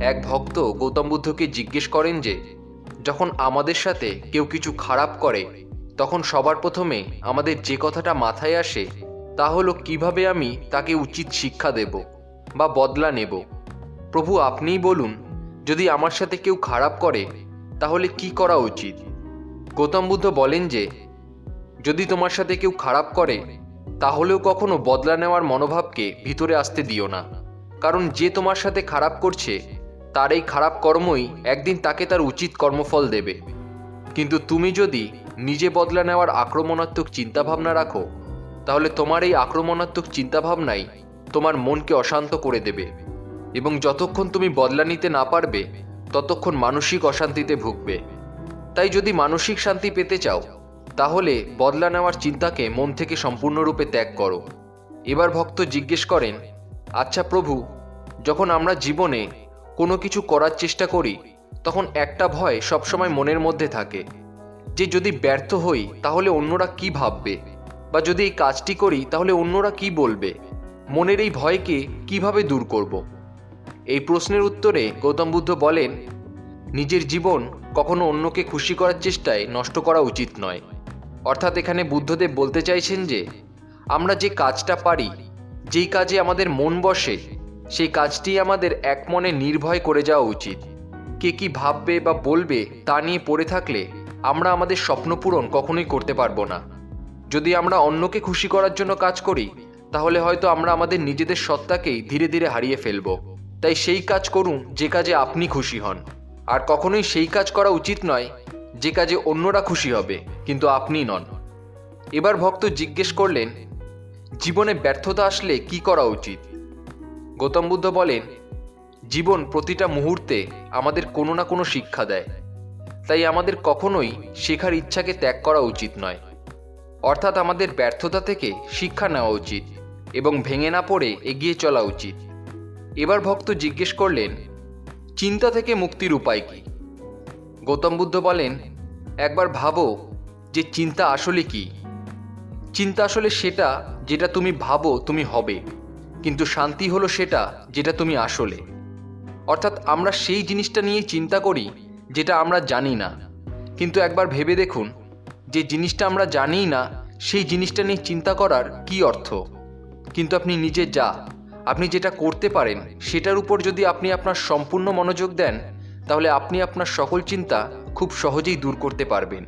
এক ভক্ত গৌতম বুদ্ধকে জিজ্ঞেস করেন যে, যখন আমাদের সাথে কেউ কিছু খারাপ করে, তখন সবার প্রথমে আমাদের যে কথাটা মাথায় আসে, তা হলো কীভাবে আমি তাকে উচিত শিক্ষা দেব বা বদলা নেব। প্রভু, আপনিই বলুন, যদি আমার সাথে কেউ খারাপ করে, তাহলে কি করা উচিত? গৌতম বুদ্ধ বলেন যে, যদি তোমার সাথে কেউ খারাপ করে, তাহলেও কখনো বদলা নেওয়ার মনোভাবকে ভিতরে আসতে দিও না। কারণ যে তোমার সাথে খারাপ করছে তার এই খারাপ কর্মই একদিন তাকে তার উচিত কর্মফল দেবে। কিন্তু তুমি যদি নিজে বদলা নেওয়ার আক্রমণাত্মক চিন্তাভাবনা রাখো, তাহলে তোমার এই আক্রমণাত্মক চিন্তাভাবনাই তোমার মনকে অশান্ত করে দেবে এবং যতক্ষণ তুমি বদলা নিতে না পারবে, ততক্ষণ মানসিক অশান্তিতে ভুগবে। তাই যদি মানসিক শান্তি পেতে চাও, তাহলে বদলা নেওয়ার চিন্তাকে মন থেকে সম্পূর্ণরূপে ত্যাগ করো। এবার ভক্ত জিজ্ঞেস করেন আচ্ছা প্রভু, যখন আমরা জীবনে কোনো কিছু করার চেষ্টা করি, তখন একটা ভয় সবসময় মনের মধ্যে থাকে যে যদি ব্যর্থ হই, তাহলে অন্যরা কি ভাববে? বা যদি এই কাজটি করি, তাহলে অন্যরা কি বলবে? মনের এই ভয়কে কীভাবে দূর করব? এই প্রশ্নের উত্তরে গৌতম বুদ্ধ বলেন, নিজের জীবন কখনো অন্যকে খুশি করার চেষ্টায় নষ্ট করা উচিত নয়। অর্থাৎ এখানে বুদ্ধদেব বলতে চাইছেন যে, আমরা যে কাজটা পারি, যেই কাজে আমাদের মন বসে সেই কাজটি আমাদের এক মনে নির্ভয় করে যাওয়া উচিত। কে কি ভাববে বা বলবে তা নিয়ে পড়ে থাকলে আমরা আমাদের স্বপ্ন পূরণ কখনোই করতে পারব না। যদি আমরা অন্যকে খুশি করার জন্য কাজ করি, তাহলে হয়তো আমরা আমাদের নিজেদের সত্তাকেই ধীরে ধীরে হারিয়ে ফেলব। তাই সেই কাজ করুন, যে কাজে আপনি খুশি হন। আর কখনোই সেই কাজ করা উচিত নয়, যে কাজে অন্যরা খুশি হবে, কিন্তু আপনি নন। এবার ভক্ত জিজ্ঞেস করলেন, জীবনে ব্যর্থতা আসলে কি করা উচিত? গৌতম বুদ্ধ বলেন, জীবন প্রতিটা মুহূর্তে আমাদের কোনো না কোনো শিক্ষা দেয়। তাই আমাদের কখনোই শেখার ইচ্ছাকে ত্যাগ করা উচিত নয়। অর্থাৎ আমাদের ব্যর্থতা থেকে শিক্ষা নেওয়া উচিত এবং ভেঙে না পড়ে এগিয়ে চলা উচিত। এবার ভক্ত জিজ্ঞেস করলেন, চিন্তা থেকে মুক্তির উপায় কি? গৌতম বুদ্ধ বলেন, একবার ভাবো যে চিন্তা আসলে কি। চিন্তা আসলে সেটা যেটা তুমি ভাবো তুমি হবে। কিন্তু শান্তি হলো সেটা যেটা তুমি আসলে। অর্থাৎ আমরা সেই জিনিসটা নিয়ে চিন্তা করি যেটা আমরা জানি না। কিন্তু একবার ভেবে দেখুন, যে জিনিসটা আমরা জানি না, সেই জিনিসটা নিয়ে চিন্তা করার কি অর্থ? কিন্তু আপনি নিজে যা, আপনি যেটা করতে পারেন, সেটার উপর যদি আপনি আপনার সম্পূর্ণ মনোযোগ দেন, তাহলে আপনি আপনার সকল চিন্তা খুব সহজেই দূর করতে পারবেন।